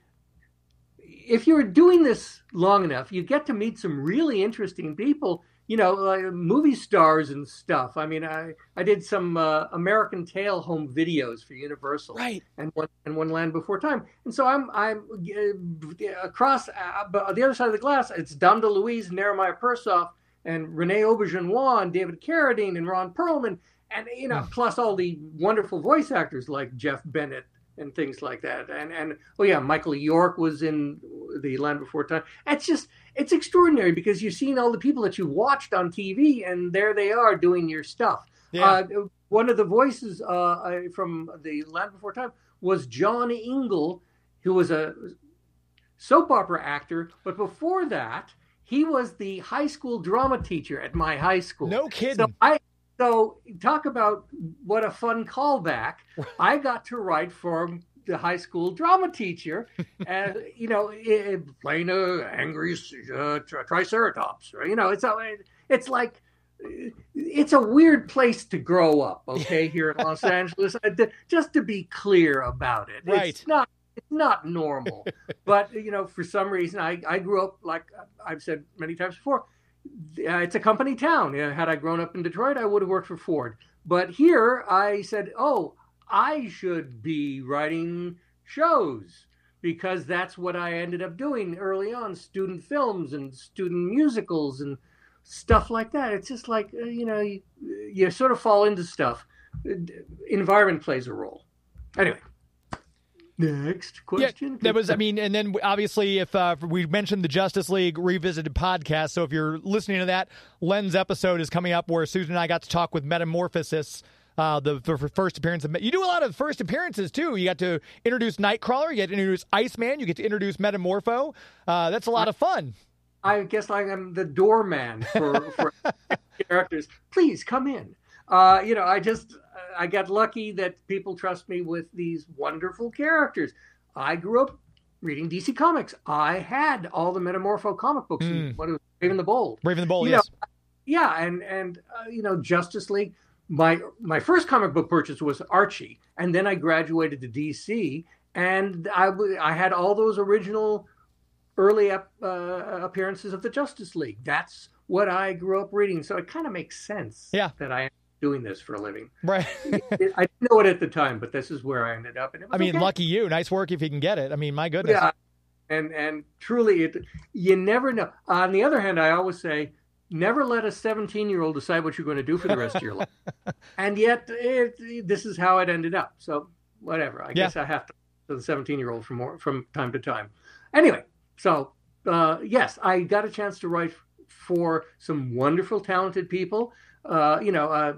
if you're doing this long enough, you get to meet some really interesting people. You know, like movie stars and stuff. I mean, I I did some uh, American Tail home videos for Universal, Right. and one and one Land Before Time. And so I'm I'm uh, across uh, but the other side of the glass. It's Dom DeLuise, Nehemiah Persoff, and René Auberjonois, and David Carradine, and Ron Perlman, and you know, plus all the wonderful voice actors like Jeff Bennett and things like that. And and oh yeah, Michael York was in the Land Before Time. It's just it's extraordinary because you've seen all the people that you've watched on TV, and there they are doing your stuff. Yeah. Uh, one of the voices uh, from the Land Before Time was John Ingle, who was a soap opera actor, but before that, he was the high school drama teacher at my high school. no kidding. So I so talk about what a fun callback. I got to write for the high school drama teacher, and you know, playing a angry uh, triceratops. Or, you know, it's a, it's like it's a weird place to grow up. Okay, here in Los Angeles, Uh, just to be clear about it, Right. It's not it's not normal, but you know, for some reason, I I grew up like I've said many times before uh, it's a company town. You know, had I grown up in Detroit, I would have worked for Ford. But here, I said, "Oh, I should be writing shows because that's what I ended up doing early on: student films and student musicals and stuff like that." It's just like uh, you know, you, you sort of fall into stuff. Uh, Environment plays a role. Anyway, next question. Yeah, that was. I mean, and then obviously, if uh, we mentioned the Justice League Revisited podcast, so if you're listening to that, Len's episode is coming up where Susan and I got to talk with Metamorphosis. Uh, the, the first appearance of you do a lot of first appearances too. You got to introduce Nightcrawler, you get to introduce Iceman, you get to introduce Metamorpho. Uh, that's a lot of fun. I guess I am the doorman for, for characters. Please come in. Uh, you know, I just I got lucky that people trust me with these wonderful characters. I grew up reading DC Comics. I had all the Metamorpho comic books. Mm. What was Brave Raven the Bold? Brave Raven the Bowl, You know, yes. Yeah, and and uh, you know Justice League. My my first comic book purchase was Archie, and then I graduated to DC, and I I had all those original early ep- uh, appearances of the Justice League. That's what I grew up reading, so it kind of makes sense. Yeah. that I am doing this for a living. right. I didn't know it at the time, but this is where I ended up. And it was I mean, okay. lucky you. Nice work if you can get it. I mean, my goodness. Yeah, and and truly, it you never know. On the other hand, I always say, never let a 17 year old decide what you're going to do for the rest of your life. And yet, it, this is how it ended up. So whatever. I Yeah. guess I have to to the 17 year old from more from time to time. Anyway, so uh, yes, I got a chance to write for some wonderful, talented people. Uh, you know. Uh,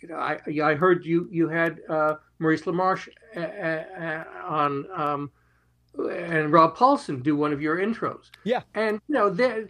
you know, I I heard you you had uh, Maurice LaMarche uh, uh, on um, and Rob Paulsen do one of your intros. Yeah. And you know, they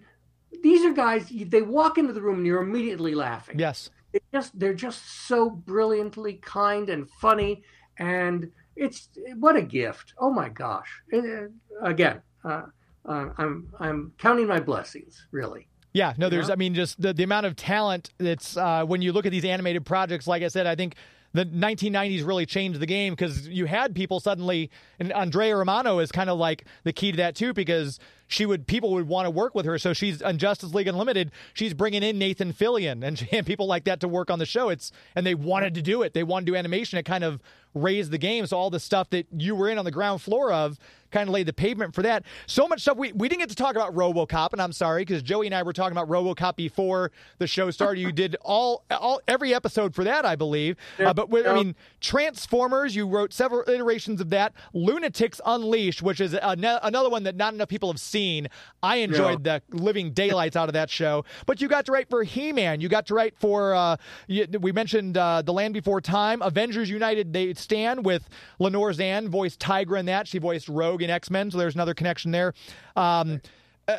these are guys. They walk into the room and you're immediately laughing. Yes. They just they're just so brilliantly kind and funny, and it's what a gift. Oh my gosh! Uh, again, uh, uh, I'm I'm counting my blessings. Really. Yeah, no, there's, know? I mean, just the, the amount of talent that's, uh, when you look at these animated projects, like I said, I think the 1990s really changed the game because you had people suddenly, and Andrea Romano is kind of like the key to that too, because she would people would want to work with her. So she's on Justice League Unlimited. She's bringing in Nathan Fillion and, and people like that to work on the show. It's and they wanted to do it. They wanted to do animation. It kind of raised the game. So all the stuff that you were in on the ground floor of kind of laid the pavement for that. So much stuff. We, we didn't get to talk about RoboCop, and I'm sorry because Joey and I were talking about RoboCop before the show started. You did all all every episode for that, I believe. Uh, but with, I mean, Transformers. You wrote several iterations of that. Loonatics Unleashed, which is an- another one that not enough people have seen. I enjoyed the living daylights out of that show. But you got to write for He-Man. You got to write for. Uh, you, we mentioned uh, The Land Before Time. Avengers United. They stand with Lenore Zann voiced Tigra in that. She voiced Rogue in X Men. So there's another connection there. Um, uh,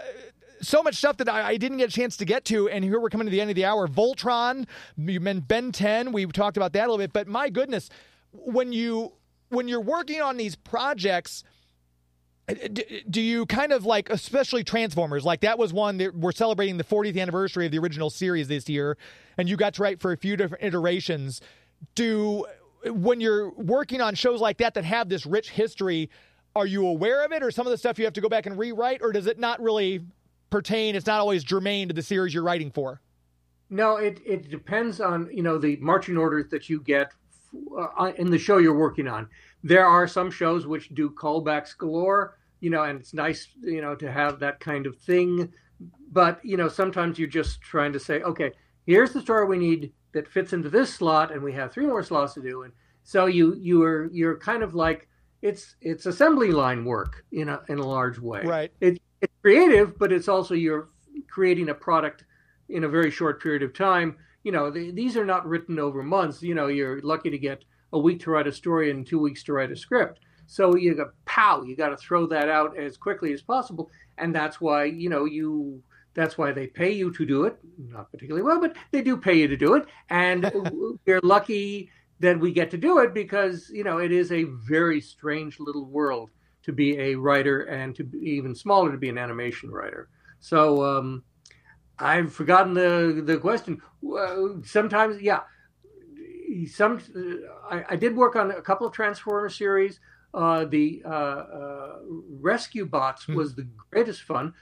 so much stuff that I, I didn't get a chance to get to, and here we're coming to the end of the hour. Voltron, you meant Ben 10. We talked about that a little bit, but my goodness, when you when you're working on these projects, d- do you kind of like, especially Transformers? Like that was one that we're celebrating the 40th anniversary of the original series this year, and you got to write for a few different iterations. Do when you're working on shows like that that have this rich history, are you aware of it, or some of the stuff you have to go back and rewrite, or does it not really pertain? It's not always germane to the series you're writing for. No, it, it depends on you know the marching orders that you get uh, in the show you're working on. There are some shows which do callbacks galore, you know, and it's nice you know to have that kind of thing. But you know sometimes you're just trying to say, okay, here's the story we need that fits into this slot, and we have three more slots to do, and so you you are you're kind of like it's it's assembly line work in a in a large way. Right. It, it's creative, but it's also you're creating a product in a very short period of time. You know, the, these are not written over months. You know, you're lucky to get a week to write a story and two weeks to write a script. So you got pow, you got to throw that out as quickly as possible, and that's why you know you. That's why they pay you to do it. Not particularly well, but they do pay you to do it, and we're lucky that we get to do it because you know it is a very strange little world to be a writer and to be even smaller to be an animation writer. So um, I've forgotten the the question. Uh, sometimes, yeah, some I, I, did work on a couple of Transformer series. Uh, the uh, uh Rescue Bots Hmm. was the greatest fun.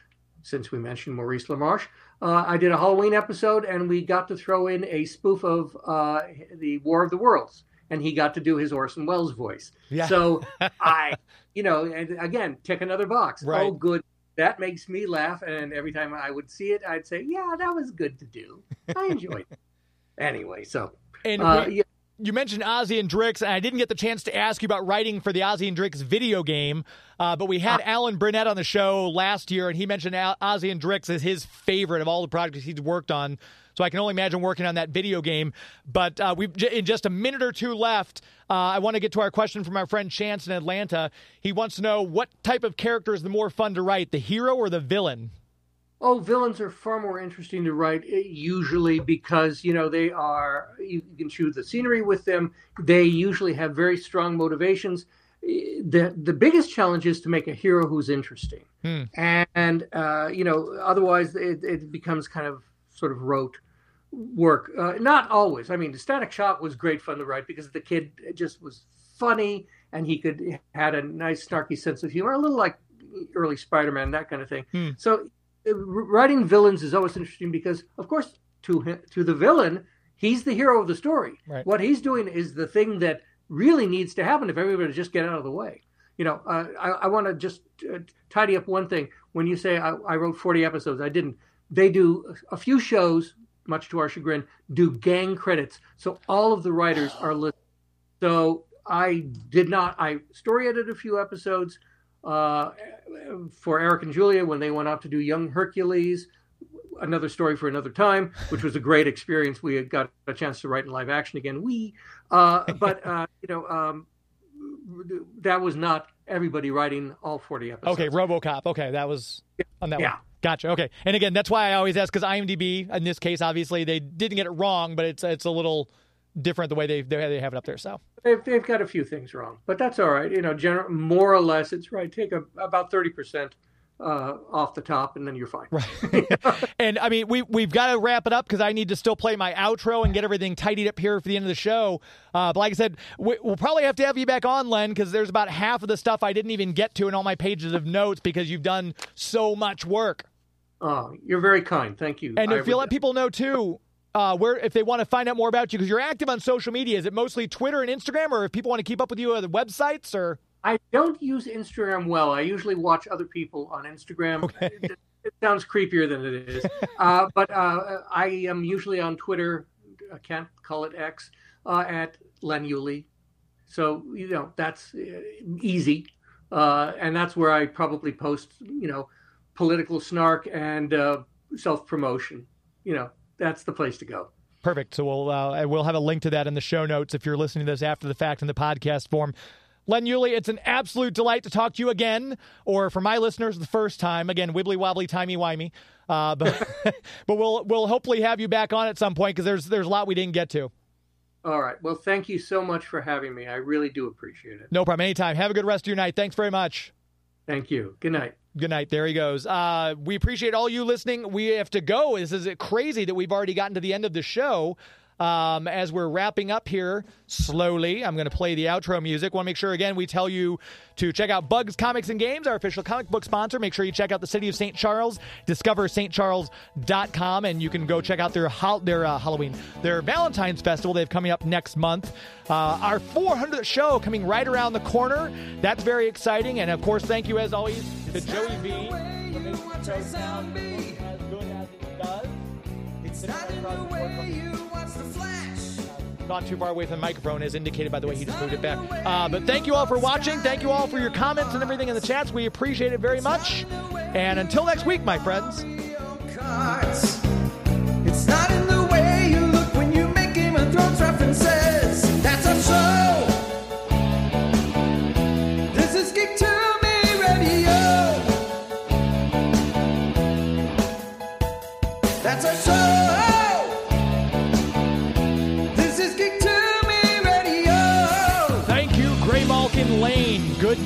Since we mentioned Maurice LaMarche, uh, I did a Halloween episode, and we got to throw in a spoof of the War of the Worlds, and he got to do his Orson Welles voice. Yeah. So I, you know, and again, tick another box. Right. Oh, good. That makes me laugh, and every time I would see it, I'd say, "Yeah, that was good to do. I enjoyed it." Anyway, so And uh, yeah, you mentioned Ozzy and Drix, and I didn't get the chance to ask you about writing for the Ozzy and Drix video game, uh, but we had Alan Burnett on the show last year, and he mentioned Al- Ozzy and Drix as his favorite of all the projects he's worked on. So I can only imagine working on that video game. But uh, we've j- in just a minute or two left. Uh, I want to get to our question from our friend Chance in Atlanta. He wants to know what type of character is the more fun to write, the hero or the villain? Oh, villains are far more interesting to write eh, usually because you know they are you can shoot the scenery with them. They usually have very strong motivations. Eh, the The biggest challenge is to make a hero who's interesting, Hmm. and uh, you know otherwise it, it becomes kind of sort of rote work. Uh, not always. I mean, the Static Shock was great fun to write because the kid just was funny and he could had a nice snarky sense of humor, a little like early Spider-Man, that kind of thing. Hmm. So writing villains is always interesting because, of course, to hi- to the villain, he's the hero of the story. Right. What he's doing is the thing that really needs to happen if everybody just get out of the way. You know, uh, I, I want to just uh, tidy up one thing. When you say I, I wrote 40 episodes, I didn't. They do a few shows, much to our chagrin, do gang credits. So all of the writers are listed. So I did not. I story edited a few episodes uh, for Eric and Julia when they went out to do Young Hercules. Another story for another time, which was a great experience. We had got a chance to write in live action again. We, uh, but uh, you know, um, that was not everybody writing all forty episodes. Okay, RoboCop. Okay, that was on that one. Yeah. one. Gotcha. Okay, and again, that's why I always ask because IMDb in this case, obviously, they didn't get it wrong, but it's it's a little different the way they they they have it up there. So They've, they've got a few things wrong, but that's all right. You know, general, more or less, it's right. Take a, about thirty percent uh, off the top, and then you're fine. Right. and I mean, we we've got to wrap it up because I need to still play my outro and get everything tidied up here for the end of the show. Uh, but like I said, we, will probably have to have you back on, Len, because there's about half of the stuff I didn't even get to in all my pages of notes because you've done so much work. Oh, you're very kind. Thank you. And I if you let people know too. Uh, where if they want to find out more about you because you're active on social media is it mostly twitter and instagram or if people want to keep up with you at the websites or I don't use Instagram well. I usually watch other people on Instagram. It, it sounds creepier than it is. uh, but uh, I am usually on Twitter. I can't call it X uh, at Len Uhley. So you know that's uh, easy, uh, and that's where I probably post you know political snark and uh, self promotion. You know that's the place to go. Perfect. So we'll uh, we'll have a link to that in the show notes if you're listening to this after the fact in the podcast form. Len Uhley, it's an absolute delight to talk to you again, or for my listeners, the first time. Again, wibbly wobbly, timey wimey. Uh, but but we'll we'll hopefully have you back on at some point because there's there's a lot we didn't get to. All right. Well, thank you so much for having me. I really do appreciate it. No problem. Anytime. Have a good rest of your night. Thanks very much. Thank you. Good night. Good night. There he goes. Uh, we appreciate all you listening. We have to go. This is it crazy that we've already gotten to the end of the show. Um, as we're wrapping up here slowly, I'm going to play the outro music. Want to make sure again we tell you to check out Bugs Comics and Games, our official comic book sponsor. Make sure you check out the City of St. Charles, discover stcharles.com, and you can go check out their hol- their uh, Halloween, their Valentine's Festival. They have coming up next month. Uh, our 400th show coming right around the corner. That's very exciting, and of course, thank you as always to Joey V. for making the show sound as good as it does. It's not in the way you watch the flash. Not too far away from the microphone, as indicated by the way he just moved it back. Uh, but thank you all for watching. Thank you all for your comments and everything in the chats. We appreciate it very much. And until next week, my friends.